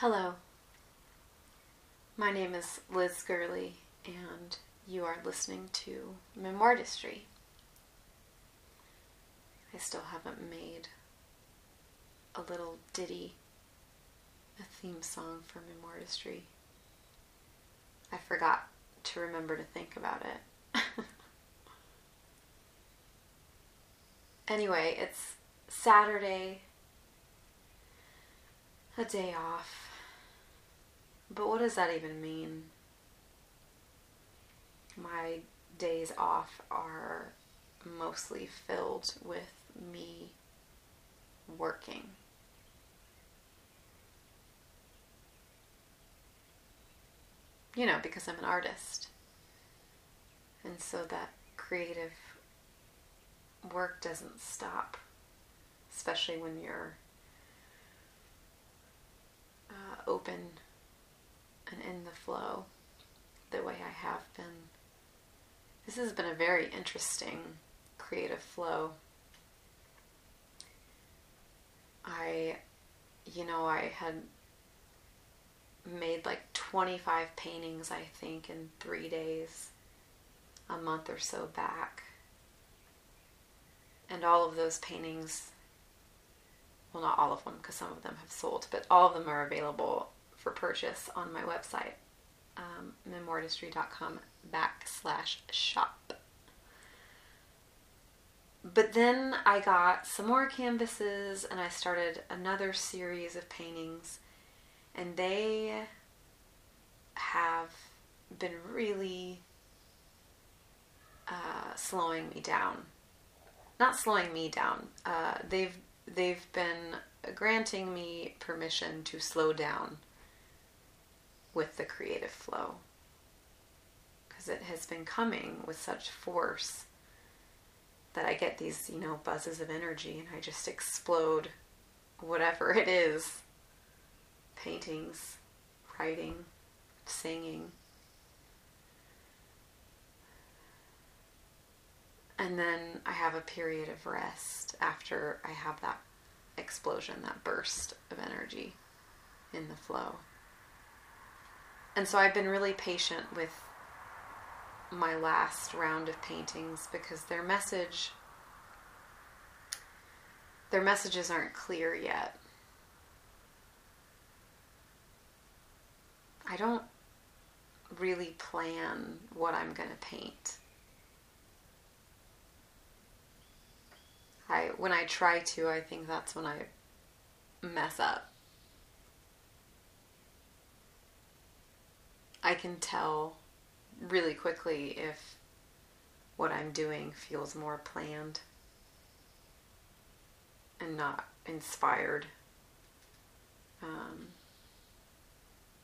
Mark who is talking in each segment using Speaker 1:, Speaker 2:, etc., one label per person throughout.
Speaker 1: Hello. My name is Liz Gurley, and you are listening to Memoirtistry. I still haven't made a little ditty, a theme song for Memoirtistry. I forgot to remember to think about it. anyway, it's Saturday, a day off. But what does that even mean? My days off are mostly filled with me working. You know, because I'm an artist. And so that creative work doesn't stop, especially when you're uh, open and in the flow the way I have been. This has been a very interesting creative flow. I, you know, I had made like 25 paintings, I think, in three days, a month or so back. And all of those paintings, well, not all of them, because some of them have sold, but all of them are available for purchase on my website, um, memoirtistry.com backslash shop. But then I got some more canvases and I started another series of paintings, and they have been really uh, slowing me down. Not slowing me down. Uh, they've they've been granting me permission to slow down with the creative flow because it has been coming with such force that I get these, you know, buzzes of energy and I just explode whatever it is paintings, writing, singing. And then I have a period of rest after I have that explosion, that burst of energy in the flow. And so I've been really patient with my last round of paintings because their message their messages aren't clear yet. I don't really plan what I'm going to paint. I when I try to, I think that's when I mess up. I can tell really quickly if what I'm doing feels more planned and not inspired. Um,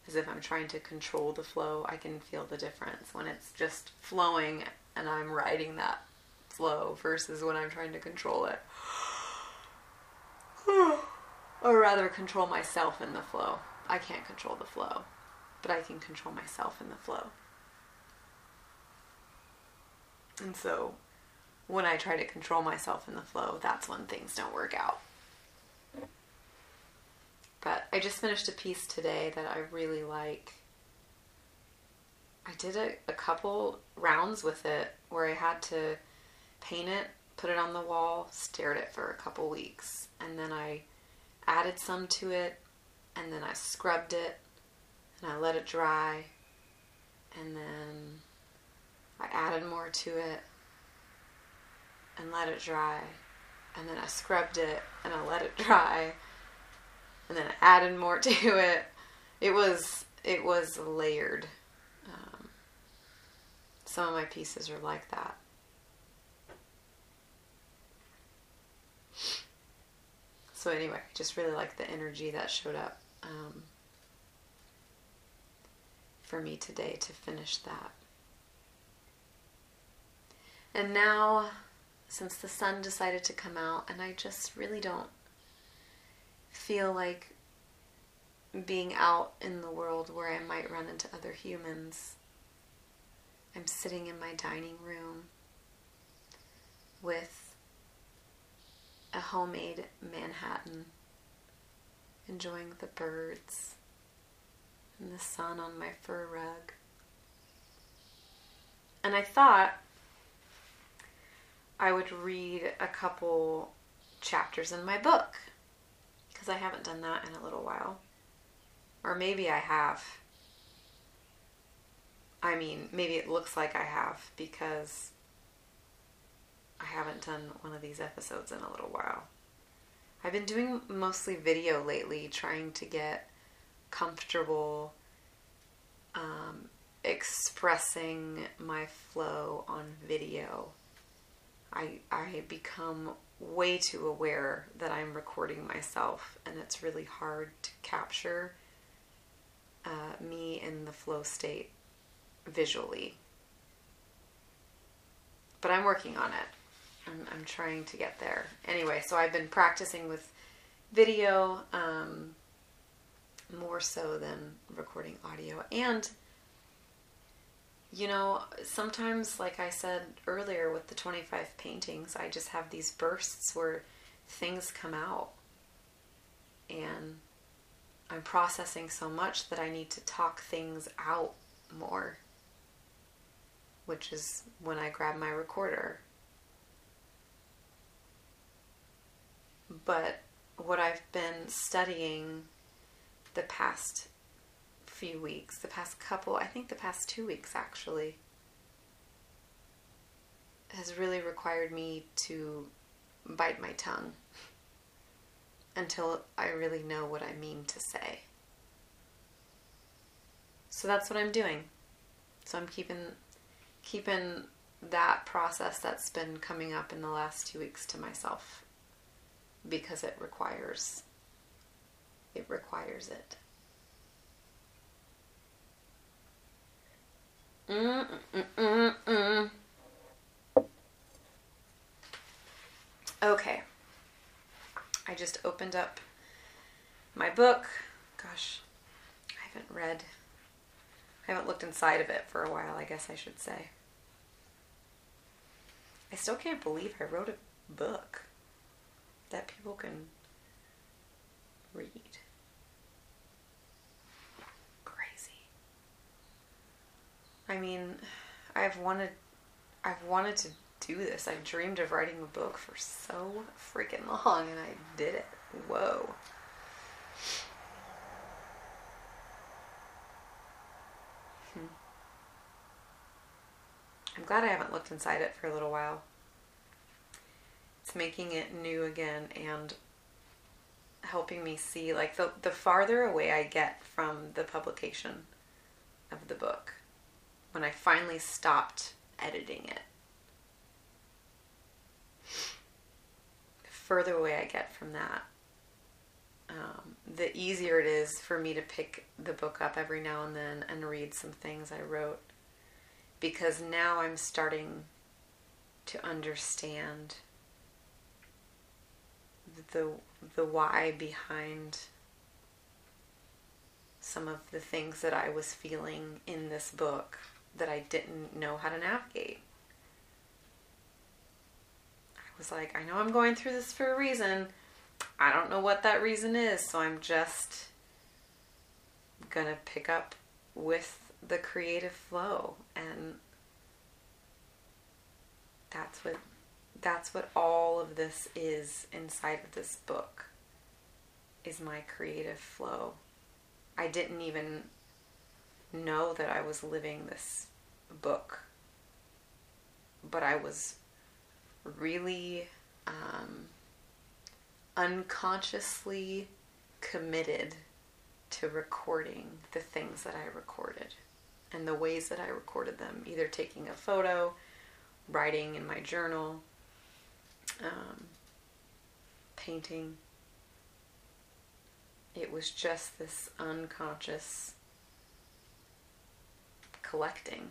Speaker 1: as if I'm trying to control the flow, I can feel the difference when it's just flowing and I'm riding that flow versus when I'm trying to control it. or rather, control myself in the flow. I can't control the flow but I can control myself in the flow. And so when I try to control myself in the flow, that's when things don't work out. But I just finished a piece today that I really like. I did a, a couple rounds with it where I had to paint it, put it on the wall, stare at it for a couple weeks, and then I added some to it, and then I scrubbed it, and I let it dry and then I added more to it and let it dry and then I scrubbed it and I let it dry and then I added more to it. It was it was layered. Um, some of my pieces are like that. So anyway, just really like the energy that showed up. Um, for me today to finish that. And now, since the sun decided to come out, and I just really don't feel like being out in the world where I might run into other humans, I'm sitting in my dining room with a homemade Manhattan, enjoying the birds and the sun on my fur rug. And I thought I would read a couple chapters in my book because I haven't done that in a little while. Or maybe I have. I mean, maybe it looks like I have because I haven't done one of these episodes in a little while. I've been doing mostly video lately, trying to get comfortable um, expressing my flow on video. I, I become way too aware that I'm recording myself, and it's really hard to capture uh, me in the flow state visually. But I'm working on it. I'm, I'm trying to get there. Anyway, so I've been practicing with video um, more so than recording audio. And, you know, sometimes, like I said earlier with the 25 paintings, I just have these bursts where things come out. And I'm processing so much that I need to talk things out more, which is when I grab my recorder But what I've been studying the past few weeks, the past couple, I think the past two weeks actually, has really required me to bite my tongue until I really know what I mean to say. So that's what I'm doing. So I'm keeping keeping that process that's been coming up in the last two weeks to myself because it requires it requires it. Mm, mm, mm, okay. I just opened up my book. Gosh, I haven't read, I haven't looked inside of it for a while, I guess I should say. I still can't believe I wrote a book that people can read. Crazy. I mean, I've wanted I've wanted to do this. I've dreamed of writing a book for so freaking long and I did it. Whoa. Hmm. I'm glad I haven't looked inside it for a little while. It's making it new again and helping me see like the the farther away I get from the publication of the book when I finally stopped editing it. The further away I get from that, um, the easier it is for me to pick the book up every now and then and read some things I wrote because now I'm starting to understand the the why behind some of the things that I was feeling in this book that I didn't know how to navigate. I was like, I know I'm going through this for a reason. I don't know what that reason is, so I'm just gonna pick up with the creative flow and that's what that's what all of this is inside of this book is my creative flow. I didn't even know that I was living this book, but I was really um, unconsciously committed to recording the things that I recorded and the ways that I recorded them, either taking a photo, writing in my journal, um, painting. It was just this unconscious collecting.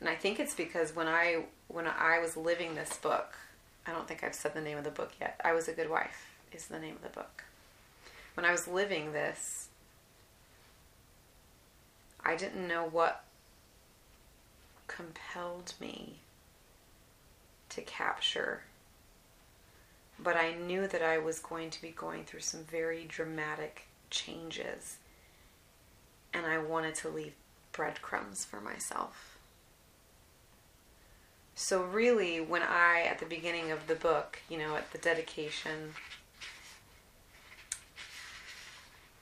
Speaker 1: And I think it's because when I when I was living this book, I don't think I've said the name of the book yet. I was a good wife is the name of the book. When I was living this, I didn't know what compelled me to capture but I knew that I was going to be going through some very dramatic changes. and I wanted to leave breadcrumbs for myself. So, really, when I, at the beginning of the book, you know, at the dedication,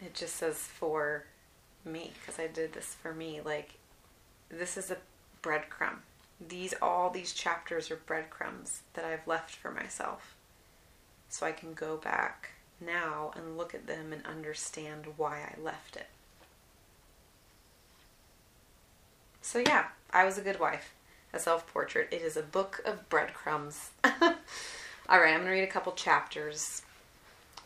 Speaker 1: it just says for me, because I did this for me. Like, this is a breadcrumb. These, all these chapters are breadcrumbs that I've left for myself. So I can go back now and look at them and understand why I left it. So, yeah, I was a good wife. A self portrait. It is a book of breadcrumbs. All right, I'm going to read a couple chapters.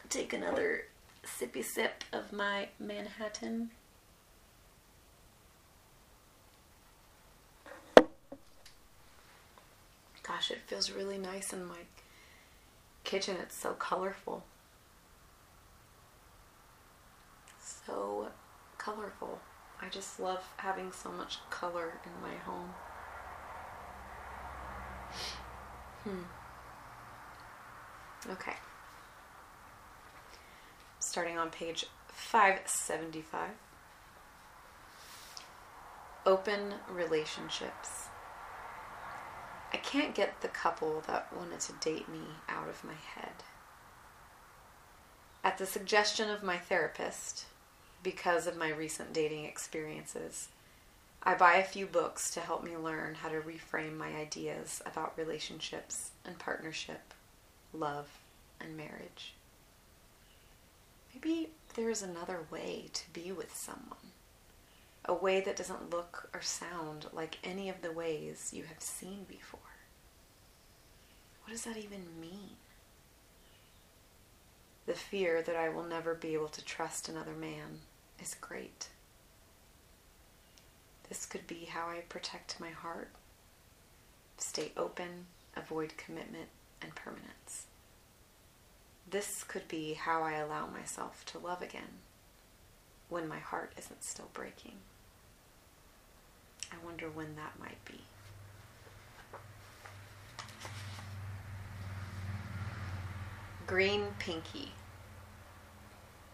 Speaker 1: Take another sippy sip of my Manhattan. Gosh, it feels really nice in my kitchen. It's so colorful. So colorful. I just love having so much color in my home. Hmm. Okay. Starting on page 575. Open relationships. I can't get the couple that wanted to date me out of my head. At the suggestion of my therapist, because of my recent dating experiences, I buy a few books to help me learn how to reframe my ideas about relationships and partnership, love, and marriage. Maybe there is another way to be with someone, a way that doesn't look or sound like any of the ways you have seen before. What does that even mean? The fear that I will never be able to trust another man is great. This could be how I protect my heart, stay open, avoid commitment and permanence. This could be how I allow myself to love again when my heart isn't still breaking. I wonder when that might be. Green Pinky.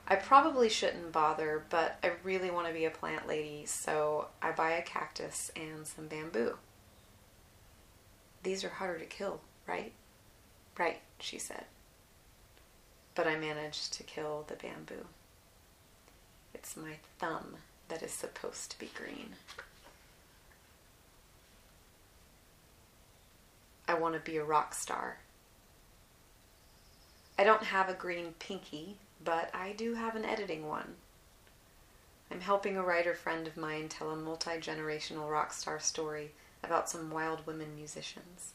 Speaker 1: I probably shouldn't bother, but I really want to be a plant lady, so I buy a cactus and some bamboo. These are harder to kill, right? Right, she said. But I managed to kill the bamboo. It's my thumb that is supposed to be green. I want to be a rock star. I don't have a green pinky, but I do have an editing one. I'm helping a writer friend of mine tell a multi generational rock star story about some wild women musicians.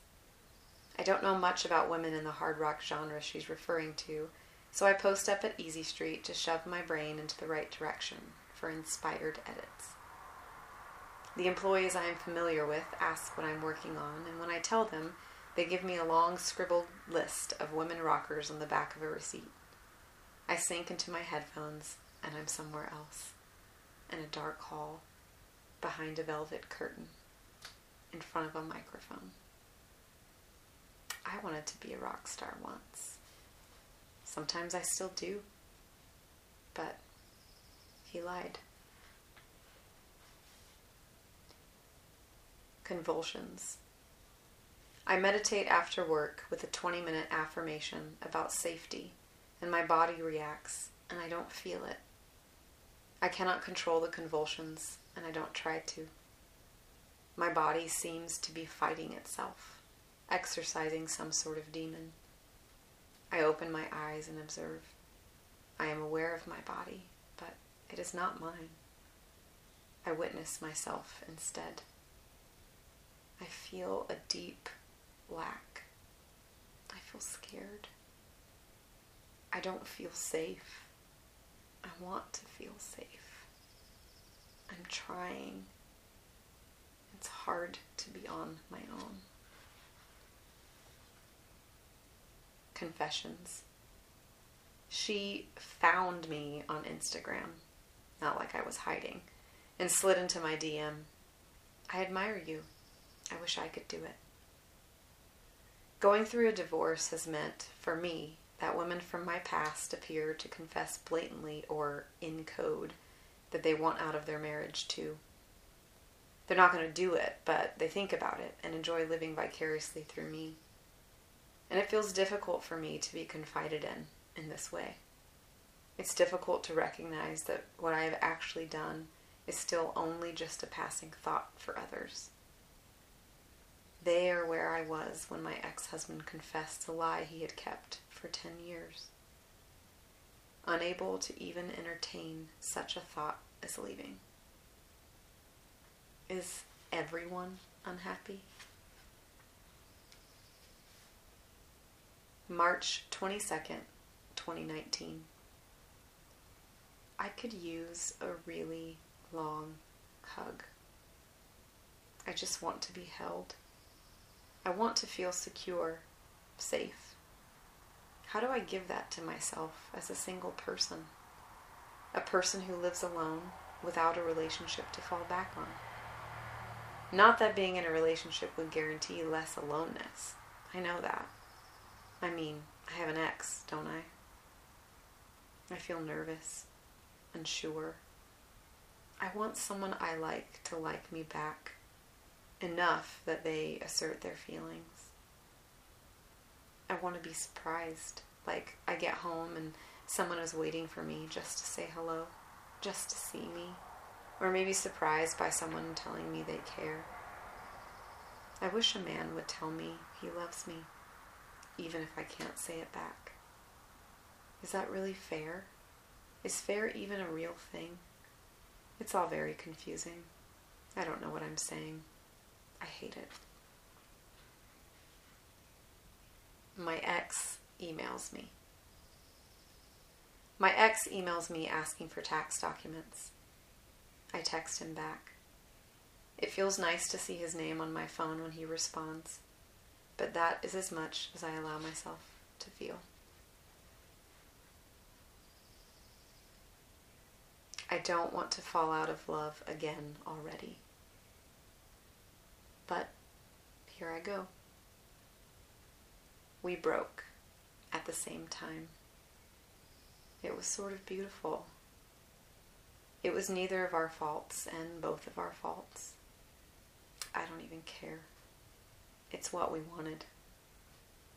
Speaker 1: I don't know much about women in the hard rock genre she's referring to, so I post up at Easy Street to shove my brain into the right direction for inspired edits. The employees I am familiar with ask what I'm working on, and when I tell them, they give me a long scribbled list of women rockers on the back of a receipt. I sink into my headphones and I'm somewhere else, in a dark hall, behind a velvet curtain, in front of a microphone. I wanted to be a rock star once. Sometimes I still do, but he lied. Convulsions. I meditate after work with a 20 minute affirmation about safety and my body reacts, and I don't feel it. I cannot control the convulsions, and I don't try to. My body seems to be fighting itself, exercising some sort of demon. I open my eyes and observe. I am aware of my body, but it is not mine. I witness myself instead. I feel a deep lack. I feel scared. I don't feel safe. I want to feel safe. I'm trying. It's hard to be on my own. Confessions. She found me on Instagram, not like I was hiding, and slid into my DM. I admire you. I wish I could do it. Going through a divorce has meant, for me, that women from my past appear to confess blatantly or in code that they want out of their marriage too. They're not going to do it, but they think about it and enjoy living vicariously through me. And it feels difficult for me to be confided in in this way. It's difficult to recognize that what I have actually done is still only just a passing thought for others. They are where I was when my ex husband confessed the lie he had kept for 10 years. Unable to even entertain such a thought as leaving. Is everyone unhappy? March 22nd, 2019. I could use a really long hug. I just want to be held. I want to feel secure, safe. How do I give that to myself as a single person? A person who lives alone without a relationship to fall back on. Not that being in a relationship would guarantee less aloneness. I know that. I mean, I have an ex, don't I? I feel nervous, unsure. I want someone I like to like me back enough that they assert their feelings. I want to be surprised. Like I get home and someone is waiting for me just to say hello, just to see me, or maybe surprised by someone telling me they care. I wish a man would tell me he loves me, even if I can't say it back. Is that really fair? Is fair even a real thing? It's all very confusing. I don't know what I'm saying. I hate it. My ex emails me. My ex emails me asking for tax documents. I text him back. It feels nice to see his name on my phone when he responds, but that is as much as I allow myself to feel. I don't want to fall out of love again already. But here I go. We broke at the same time. It was sort of beautiful. It was neither of our faults and both of our faults. I don't even care. It's what we wanted.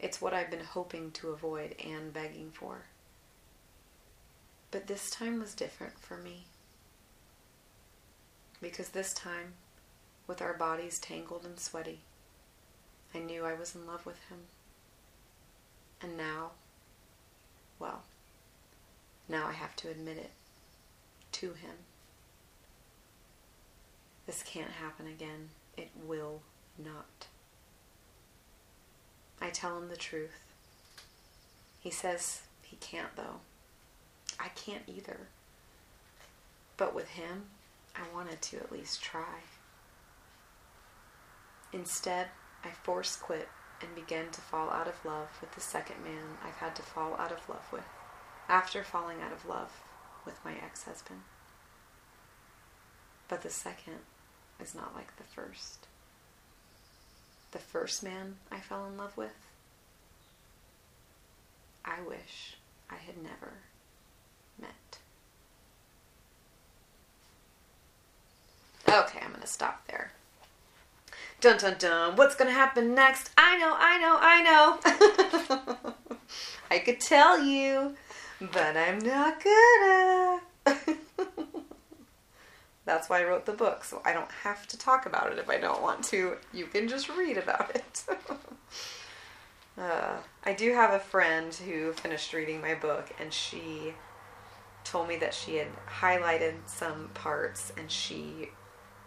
Speaker 1: It's what I've been hoping to avoid and begging for. But this time was different for me. Because this time with our bodies tangled and sweaty. I knew I was in love with him. And now, well, now I have to admit it to him. This can't happen again. It will not. I tell him the truth. He says he can't, though. I can't either. But with him, I wanted to at least try. Instead, I force quit and began to fall out of love with the second man I've had to fall out of love with after falling out of love with my ex husband. But the second is not like the first. The first man I fell in love with, I wish I had never met. Okay, I'm going to stop there. Dun dun dun. What's gonna happen next? I know, I know, I know. I could tell you, but I'm not gonna. That's why I wrote the book, so I don't have to talk about it if I don't want to. You can just read about it. uh, I do have a friend who finished reading my book, and she told me that she had highlighted some parts and she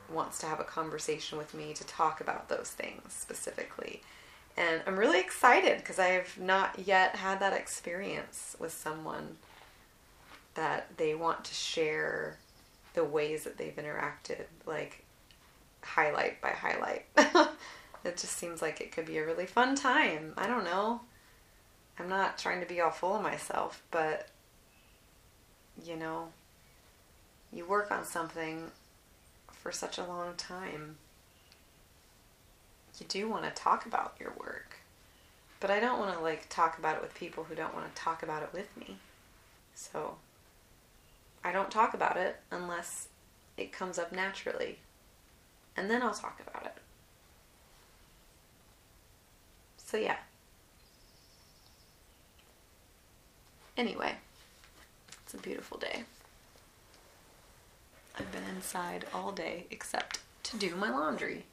Speaker 1: wants to have a conversation with me to talk about those things specifically. And I'm really excited because I have not yet had that experience with someone that they want to share the ways that they've interacted, like highlight by highlight. it just seems like it could be a really fun time. I don't know. I'm not trying to be all full of myself, but you know, you work on something for such a long time, you do want to talk about your work. But I don't want to like talk about it with people who don't want to talk about it with me. So I don't talk about it unless it comes up naturally. And then I'll talk about it. So, yeah. Anyway, it's a beautiful day. I've been inside all day except to do my laundry.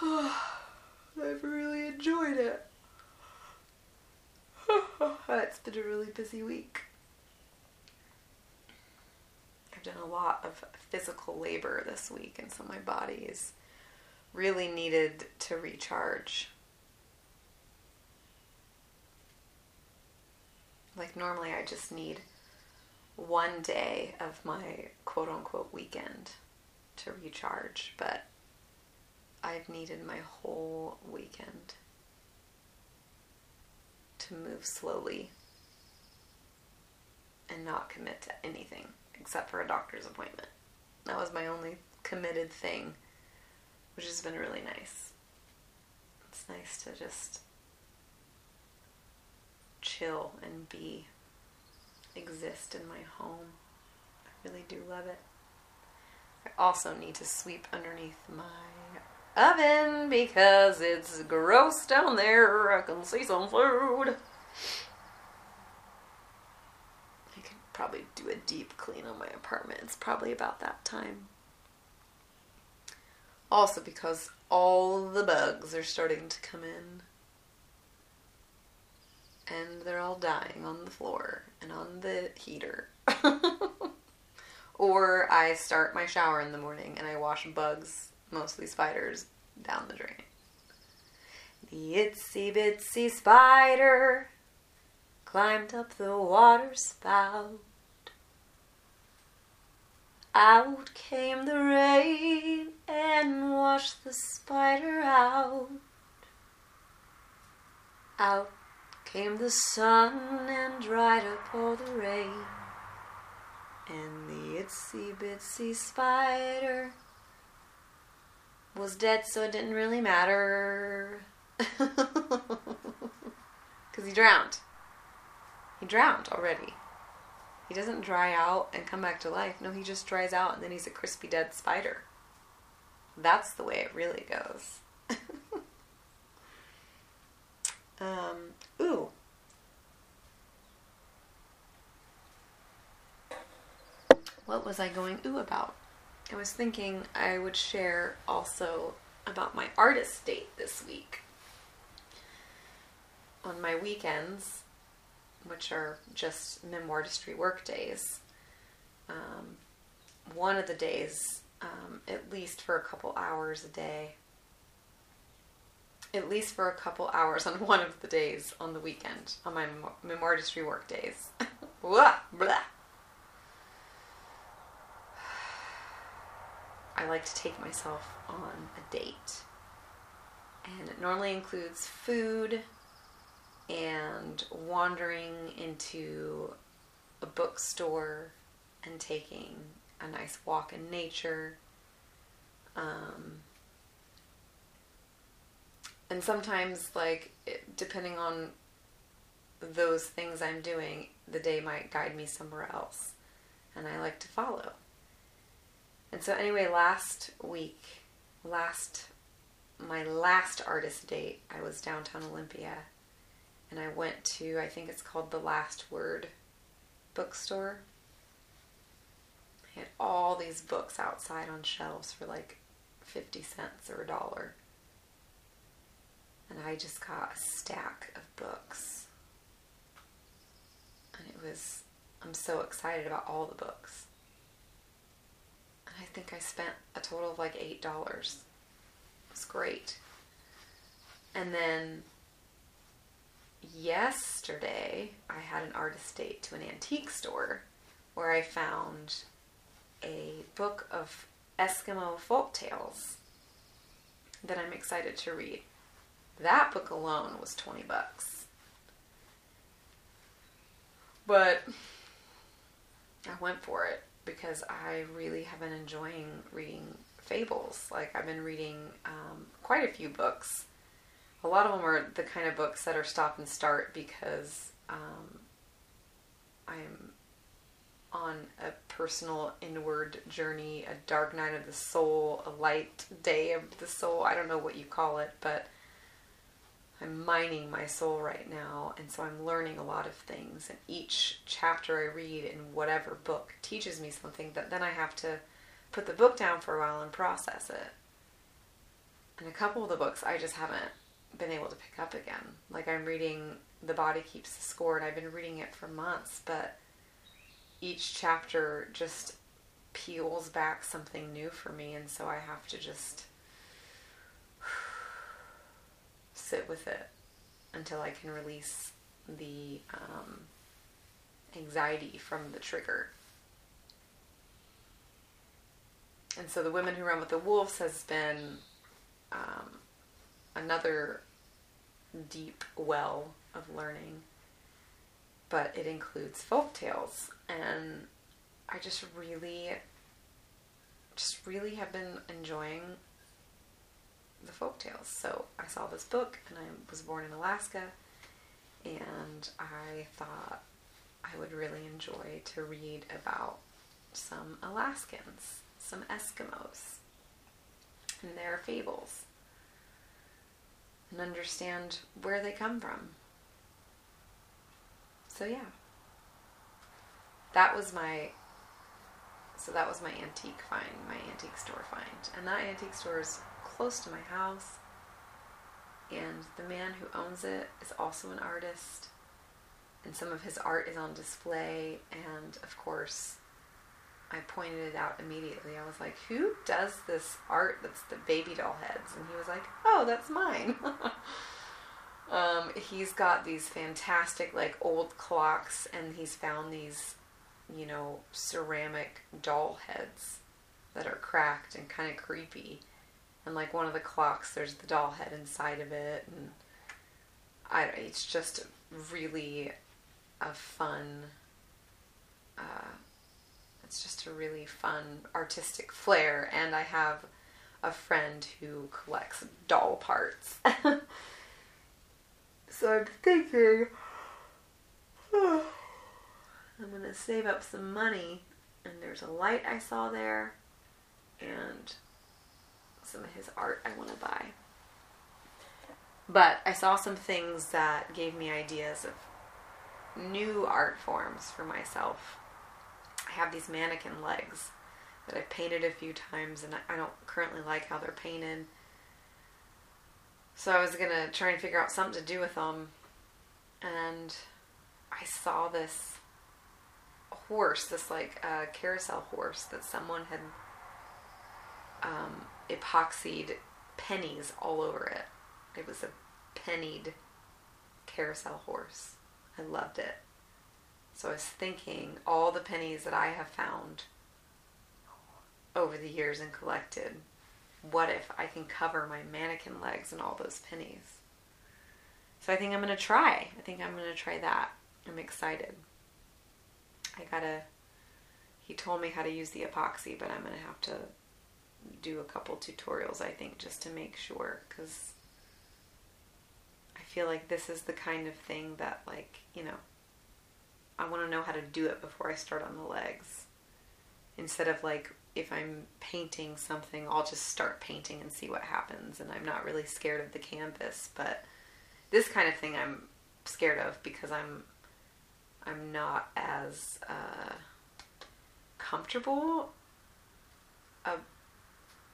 Speaker 1: I've really enjoyed it. it's been a really busy week. I've done a lot of physical labor this week, and so my body is really needed to recharge. Like, normally, I just need one day of my quote unquote weekend to recharge, but I've needed my whole weekend to move slowly and not commit to anything except for a doctor's appointment. That was my only committed thing, which has been really nice. It's nice to just chill and be, exist in my home. I really do love it. I also need to sweep underneath my oven because it's gross down there. I can see some food. I could probably do a deep clean on my apartment. It's probably about that time. Also, because all the bugs are starting to come in. And they're all dying on the floor and on the heater. or I start my shower in the morning and I wash bugs mostly spiders, down the drain. The itsy bitsy spider climbed up the water spout. Out came the rain and washed the spider out. Out came the sun and dried up all the rain. And the itsy bitsy spider was dead, so it didn't really matter. Because he drowned. He drowned already. He doesn't dry out and come back to life. No, he just dries out and then he's a crispy dead spider. That's the way it really goes. um, ooh. What was I going ooh about? I was thinking I would share also about my artist date this week. On my weekends, which are just memoirtistry work days, um, one of the days, um, at least for a couple hours a day, at least for a couple hours on one of the days on the weekend, on my memoirtistry work days. blah, blah. I like to take myself on a date. And it normally includes food and wandering into a bookstore and taking a nice walk in nature. Um, and sometimes, like, depending on those things I'm doing, the day might guide me somewhere else. And I like to follow. And so, anyway, last week, last my last artist date, I was downtown Olympia, and I went to I think it's called the Last Word bookstore. They had all these books outside on shelves for like fifty cents or a dollar, and I just got a stack of books, and it was I'm so excited about all the books. And I think I spent a total of like eight dollars. It was great. And then yesterday I had an artist date to an antique store where I found a book of Eskimo folk tales that I'm excited to read. That book alone was 20 bucks. But I went for it because I really have been enjoying reading fables. Like I've been reading um, quite a few books. A lot of them are the kind of books that are stop and start because um, I'm on a personal inward journey, a dark night of the soul, a light day of the soul. I don't know what you call it, but I'm mining my soul right now, and so I'm learning a lot of things. And each chapter I read in whatever book teaches me something that then I have to put the book down for a while and process it. And a couple of the books I just haven't been able to pick up again. Like I'm reading The Body Keeps the Score, and I've been reading it for months, but each chapter just peels back something new for me, and so I have to just sit with it until I can release the um, anxiety from the trigger. And so the Women Who Run with the Wolves has been um, another deep well of learning, but it includes folk tales, and I just really, just really have been enjoying the folk tales. So I saw this book, and I was born in Alaska, and I thought I would really enjoy to read about some Alaskans, some Eskimos, and their fables, and understand where they come from. So yeah, that was my so that was my antique find, my antique store find, and that antique store is close to my house. And the man who owns it is also an artist, and some of his art is on display. And of course, I pointed it out immediately. I was like, Who does this art that's the baby doll heads? And he was like, Oh, that's mine. um, he's got these fantastic, like, old clocks, and he's found these, you know, ceramic doll heads that are cracked and kind of creepy and like one of the clocks there's the doll head inside of it and I, it's just really a fun uh, it's just a really fun artistic flair and i have a friend who collects doll parts. So i'm thinking oh, i'm going to save up some money and there's a light i saw there and some of his art I want to buy. But I saw some things that gave me ideas of new art forms for myself. I have these mannequin legs that I've painted a few times and I don't currently like how they're painted. So I was going to try and figure out something to do with them. And I saw this horse, this like uh, carousel horse that someone had um, epoxied pennies all over it. It was a pennied carousel horse. I loved it. So I was thinking all the pennies that I have found over the years and collected. What if I can cover my mannequin legs in all those pennies? So I think I'm going to try. I think I'm going to try that. I'm excited. I gotta. He told me how to use the epoxy, but I'm to have to do a couple tutorials, I think, just to make sure because I feel like this is the kind of thing that, like, you know, I want to know how to do it before I start on the legs. Instead of like, if I'm painting something, I'll just start painting and see what happens. And I'm not really scared of the canvas, but this kind of thing I'm scared of because I'm I'm not as uh, comfortable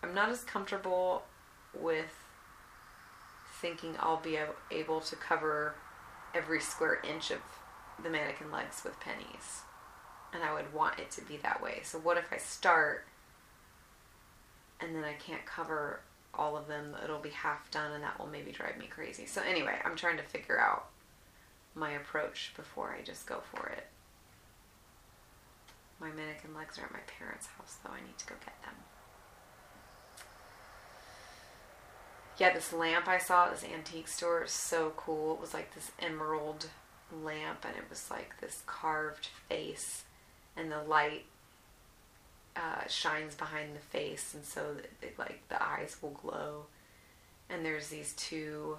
Speaker 1: I'm not as comfortable with thinking I'll be able to cover every square inch of the mannequin legs with pennies. And I would want it to be that way. So, what if I start and then I can't cover all of them? It'll be half done and that will maybe drive me crazy. So, anyway, I'm trying to figure out my approach before I just go for it. My mannequin legs are at my parents' house, though. I need to go get them. Yeah, this lamp I saw at this antique store is so cool. It was like this emerald lamp, and it was like this carved face, and the light uh, shines behind the face, and so it, like the eyes will glow. And there's these two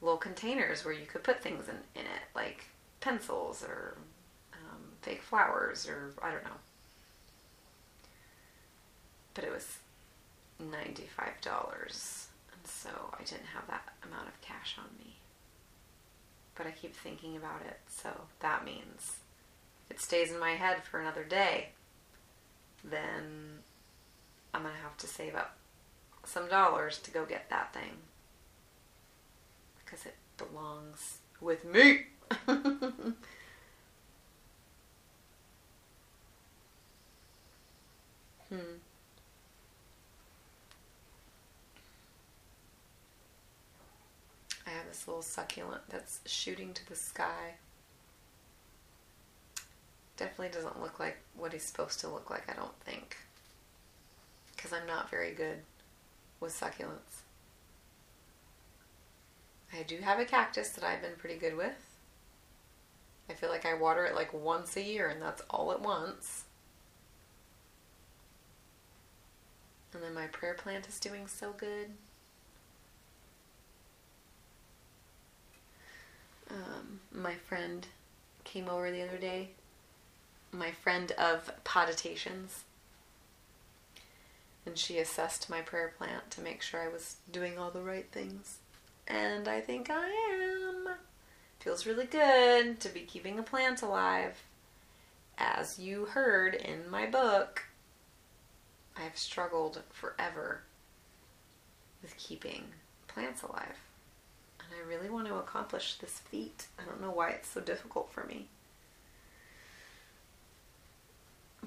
Speaker 1: little containers where you could put things in, in it, like pencils or um, fake flowers or I don't know. But it was $95. So I didn't have that amount of cash on me. But I keep thinking about it. So that means if it stays in my head for another day, then I'm to have to save up some dollars to go get that thing. Because it belongs with me. hmm. I have little succulent that's shooting to the sky. Definitely doesn't look like what he's supposed to look like, I don't think. Because I'm not very good with succulents. I do have a cactus that I've been pretty good with. I feel like I water it like once a year and that's all at once. And then my prayer plant is doing so good. Um, my friend came over the other day. My friend of poditations. And she assessed my prayer plant to make sure I was doing all the right things. And I think I am. Feels really good to be keeping a plant alive. As you heard in my book, I've struggled forever with keeping plants alive. And I really want to accomplish this feat. I don't know why it's so difficult for me.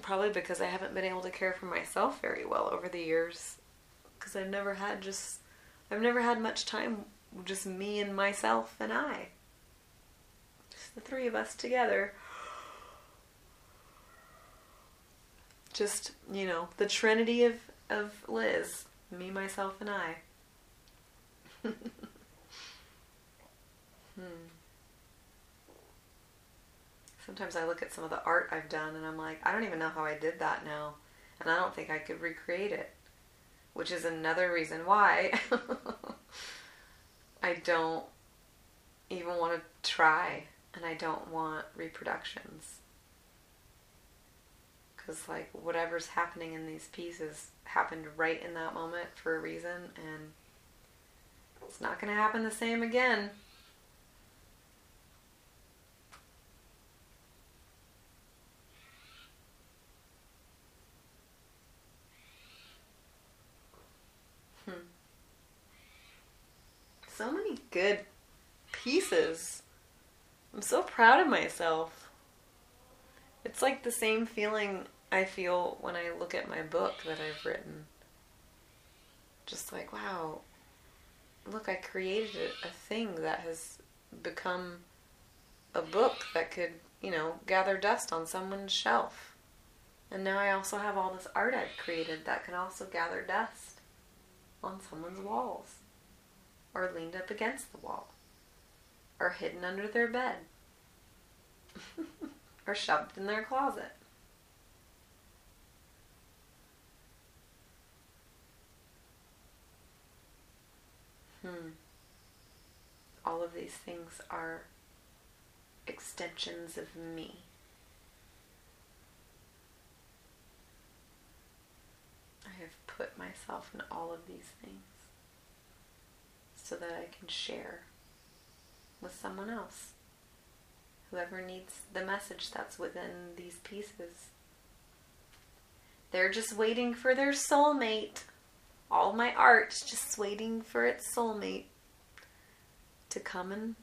Speaker 1: Probably because I haven't been able to care for myself very well over the years. Because I've never had just, I've never had much time, just me and myself and I. Just the three of us together. Just, you know, the trinity of, of Liz. Me, myself, and I. hmm. Sometimes I look at some of the art I've done and I'm like, I don't even know how I did that now. And I don't think I could recreate it. Which is another reason why I don't even want to try and I don't want reproductions. Because, like, whatever's happening in these pieces happened right in that moment for a reason, and it's not going to happen the same again. Hmm. So many good pieces. I'm so proud of myself. It's like the same feeling I feel when I look at my book that I've written. Just like, wow, look, I created a, a thing that has become a book that could, you know, gather dust on someone's shelf. And now I also have all this art I've created that can also gather dust on someone's walls, or leaned up against the wall, or hidden under their bed, or shoved in their closet. Hmm. All of these things are extensions of me. I have put myself in all of these things so that I can share with someone else. Whoever needs the message that's within these pieces. They're just waiting for their soulmate all my art just waiting for its soulmate to come and,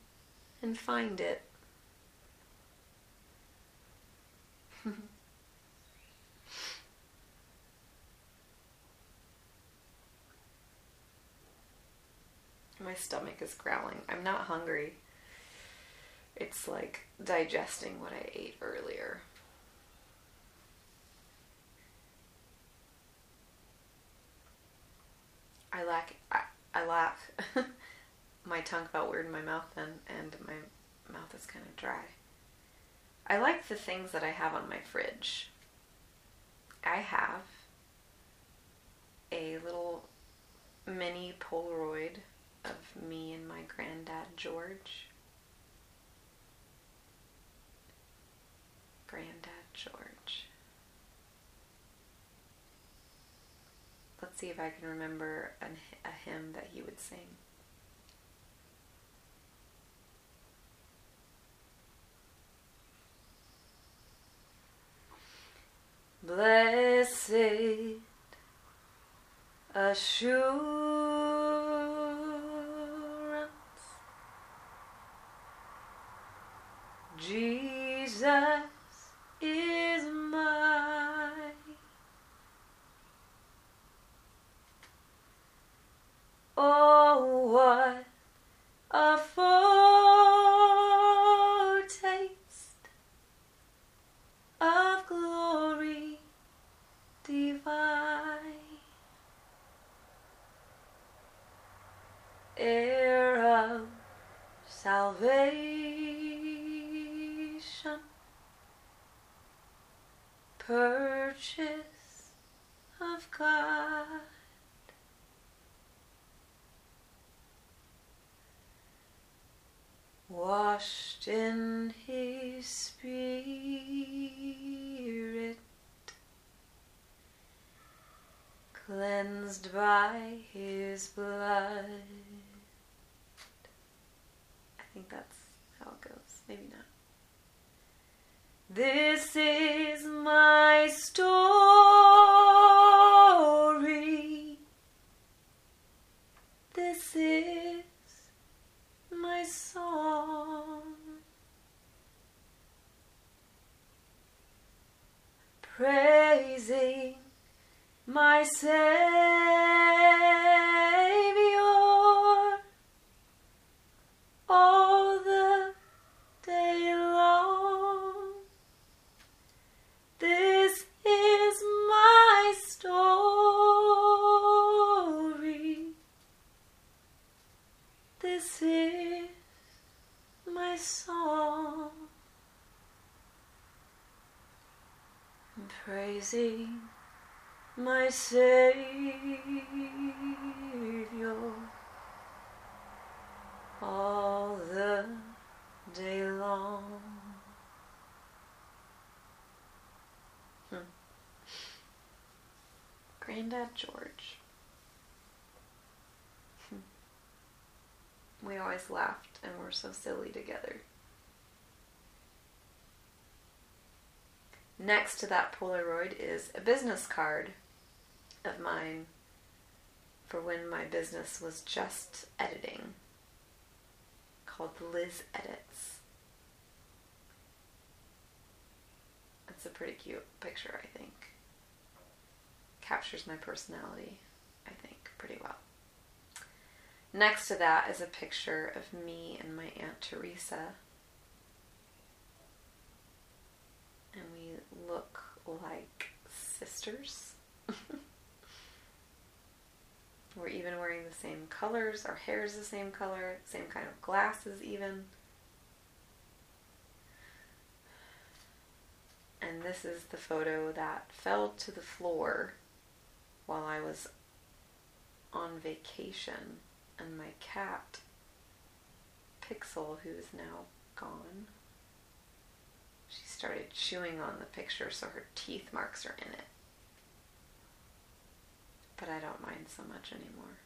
Speaker 1: and find it. My stomach is growling. I'm not hungry. It's like digesting what I ate earlier. I lack I, I lack my tongue felt weird in my mouth then and my mouth is kind of dry. I like the things that I have on my fridge. I have a little mini Polaroid of me and my granddad George. Granddad George. Let's see if I can remember an, a hymn that he would sing. Blessed assurance, Jesus is mine. Oh, what a foretaste of glory divine. Heir of salvation, purchase of God. Washed in His Spirit, cleansed by His blood. I think that's how it goes. Maybe not. This is my story. This is my song. Praising my Savior all song. Praising my Savior all the day long. Hmm. Granddad George. Hmm. we always laughed and we're so silly together. Next to that Polaroid is a business card of mine for when my business was just editing called Liz Edits. It's a pretty cute picture, I think. Captures my personality, I think, pretty well. Next to that is a picture of me and my Aunt Teresa. And we look like sisters. We're even wearing the same colors. Our hair is the same color, same kind of glasses, even. And this is the photo that fell to the floor while I was on vacation. And my cat, Pixel, who is now gone, she started chewing on the picture, so her teeth marks are in it but I don't mind so much anymore.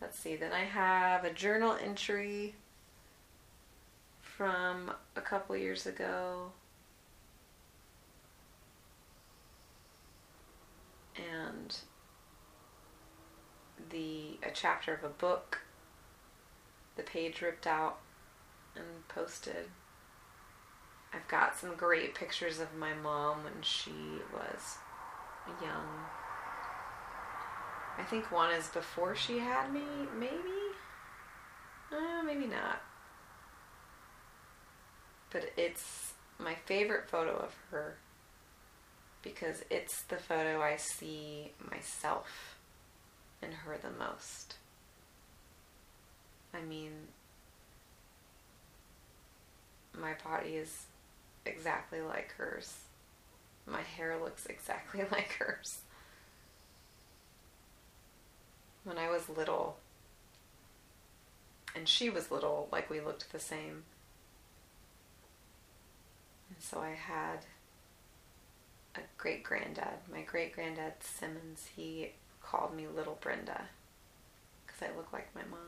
Speaker 1: Let's see, then I have a journal entry from a couple years ago. And the a chapter of a book, the page ripped out and posted. I've got some great pictures of my mom when she was young. I think one is before she had me, maybe? Uh, maybe not. But it's my favorite photo of her because it's the photo I see myself in her the most. I mean, my body is exactly like hers. My hair looks exactly like hers. When I was little, And she was little, like we looked the same. And so I had great granddad, my great granddad Simmons, he called me Little Brenda because I look like my mom.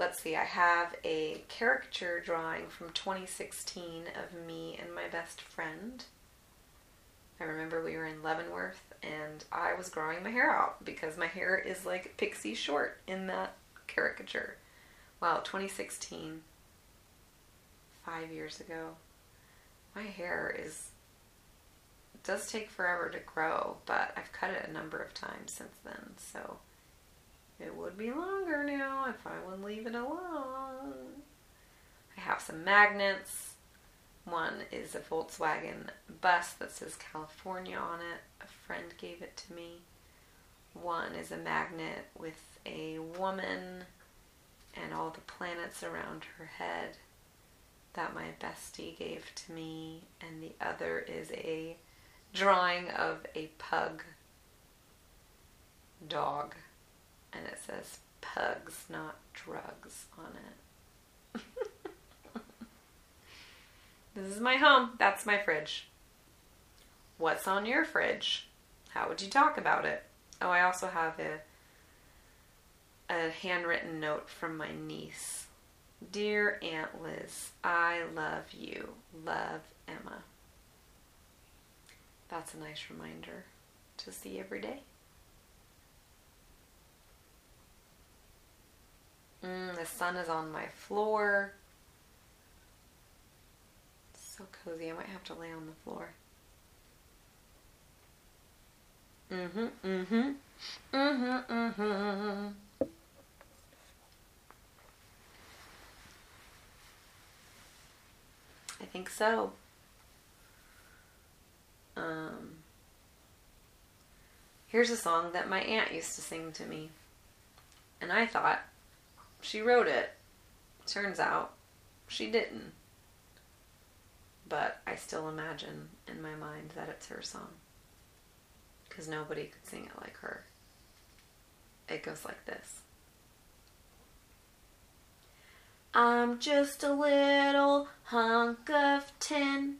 Speaker 1: let's see, I have a caricature drawing from 2016 of me and my best friend. I remember we were in Leavenworth and I was growing my hair out because my hair is like pixie short in that caricature. Wow, 2016, five years ago. My hair is does take forever to grow, but I've cut it a number of times since then, so it would be longer now if I would leave it alone. I have some magnets. One is a Volkswagen bus that says California on it. A friend gave it to me. One is a magnet with a woman and all the planets around her head that my bestie gave to me. And the other is a drawing of a pug dog and it says pugs, not drugs on it. this is my home. That's my fridge. What's on your fridge? How would you talk about it? Oh, I also have a a handwritten note from my niece. Dear Aunt Liz, I love you. Love Emma. That's a nice reminder to see every day. Mm, the sun is on my floor. so cozy. I might have to lay on the floor. Mm-hmm, mm-hmm. Mm-hmm, mm-hmm. I think so. Um, here's a song that my aunt used to sing to me. And I thought, she wrote it. Turns out she didn't. But I still imagine in my mind that it's her song. Because nobody could sing it like her. It goes like this I'm just a little hunk of tin.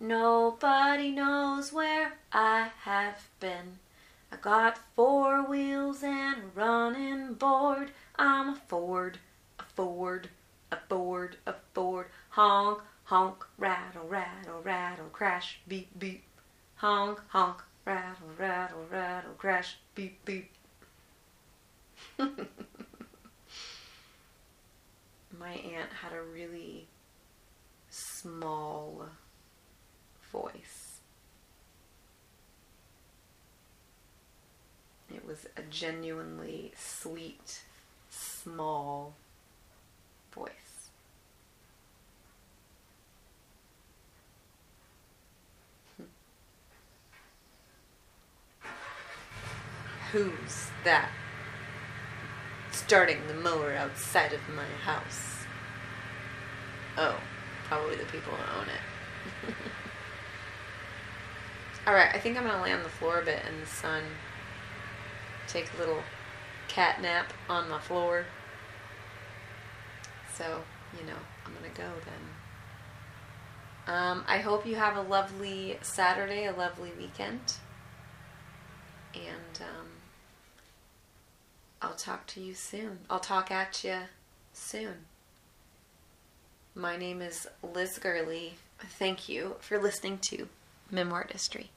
Speaker 1: Nobody knows where I have been. I got four wheels and a running board. I'm a Ford, a Ford, a Ford, a Ford. Honk, honk, rattle, rattle, rattle, crash, beep, beep. Honk, honk, rattle, rattle, rattle, crash, beep, beep. My aunt had a really small voice. It was a genuinely sweet small voice. Who's that? Starting the mower outside of my house. Oh, probably the people who own it. Alright, I think I'm gonna lay on the floor a bit in the sun. Take a little cat nap on my floor. So, you know, I'm going to go then. Um, I hope you have a lovely Saturday, a lovely weekend. And um, I'll talk to you soon. I'll talk at you soon. My name is Liz Gurley. Thank you for listening to Memoir Artistry.